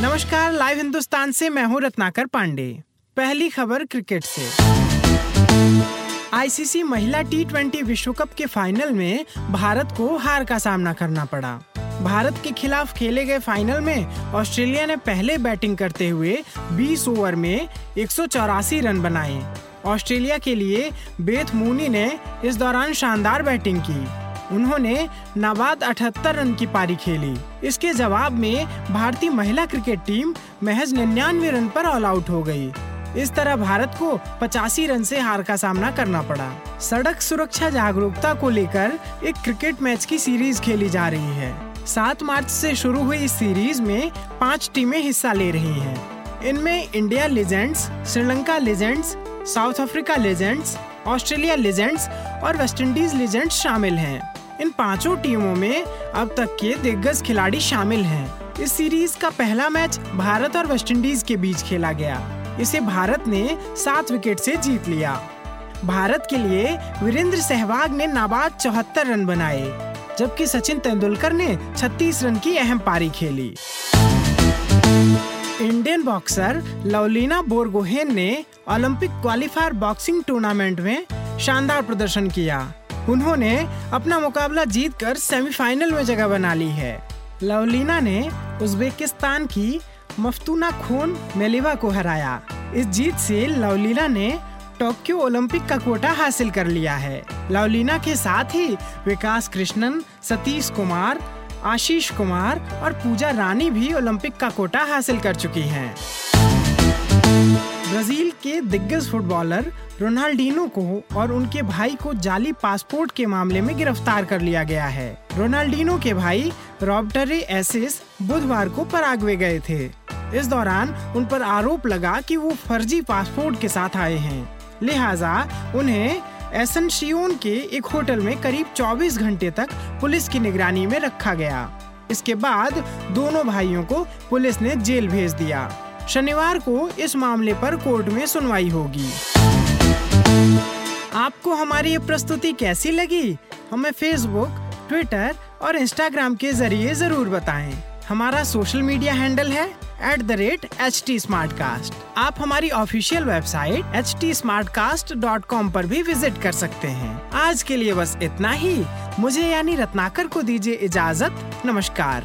नमस्कार, लाइव हिंदुस्तान से मैं हूँ रत्नाकर पांडे। पहली खबर क्रिकेट से। आईसीसी महिला टी ट्वेंटी विश्व कप के फाइनल में भारत को हार का सामना करना पड़ा। भारत के खिलाफ खेले गए फाइनल में ऑस्ट्रेलिया ने पहले बैटिंग करते हुए 20 ओवर में एक सौ चौरासी रन बनाए। ऑस्ट्रेलिया के लिए बेथ मूनी ने इस दौरान शानदार बैटिंग की। उन्होंने नाबाद 78 रन की पारी खेली। इसके जवाब में भारतीय महिला क्रिकेट टीम महज निन्यानवे रन पर ऑल आउट हो गई। इस तरह भारत को पचासी रन से हार का सामना करना पड़ा। सड़क सुरक्षा जागरूकता को लेकर एक क्रिकेट मैच की सीरीज़ खेली जा रही है। सात मार्च से शुरू हुई इस सीरीज़ में पाँच टीमें हिस्सा ले रही हैं। इनमें India legends, Sri Lanka legends, south Africa legends, Australia legends और वेस्टइंडीज लेजेंड्स शामिल हैं। इन पाँचों टीमों में अब तक के दिग्गज खिलाड़ी शामिल हैं। इस सीरीज़ का पहला मैच भारत और वेस्टइंडीज के बीच खेला गया। इसे भारत ने सात विकेट से जीत लिया। भारत के लिए वीरेंद्र सहवाग ने नाबाद चौहत्तर रन बनाए, जबकि सचिन तेंदुलकर ने 36 रन की अहम पारी खेली। इंडियन बॉक्सर लवलीना बोरगोहेन ने ओलंपिक क्वालिफायर बॉक्सिंग टूर्नामेंट में शानदार प्रदर्शन किया। उन्होंने अपना मुकाबला जीतकर सेमीफाइनल में जगह बना ली है। लवलीना ने उज्बेकिस्तान की मफ्तूना खून मेलिवा को हराया। इस जीत से लवलीना ने टोक्यो ओलंपिक का कोटा हासिल कर लिया है। लवलीना के साथ ही विकास कृष्णन, सतीश कुमार, आशीष कुमार और पूजा रानी भी ओलंपिक का कोटा हासिल कर चुकी हैं। ब्राज़ील के दिग्गज फुटबॉलर रोनाल्डिनो को और उनके भाई को जाली पासपोर्ट के मामले में गिरफ़्तार कर लिया गया है। रोनाल्डिनो के भाई रॉबटरे एसिस बुधवार को पराग्वे गए थे। इस दौरान उन पर आरोप लगा कि वो फर्जी पासपोर्ट के साथ आए हैं। लिहाजा उन्हें एसनशियोन के एक होटल में करीब 24 घंटे तक पुलिस की निगरानी में रखा गया। इसके बाद दोनों भाइयों को पुलिस ने जेल भेज दिया। शनिवार को इस मामले पर कोर्ट में सुनवाई होगी। आपको हमारी ये प्रस्तुति कैसी लगी? हमें फेसबुक ट्विटर और इंस्टाग्राम के ज़रिए ज़रूर बताएँ। हमारा सोशल मीडिया हैंडल है at the rate H T आप हमारी ऑफिशियल वेबसाइट एच टी पर भी विज़िट कर सकते हैं। आज के लिए बस इतना ही। मुझे यानी रत्नाकर को दीजिए इजाज़त। नमस्कार।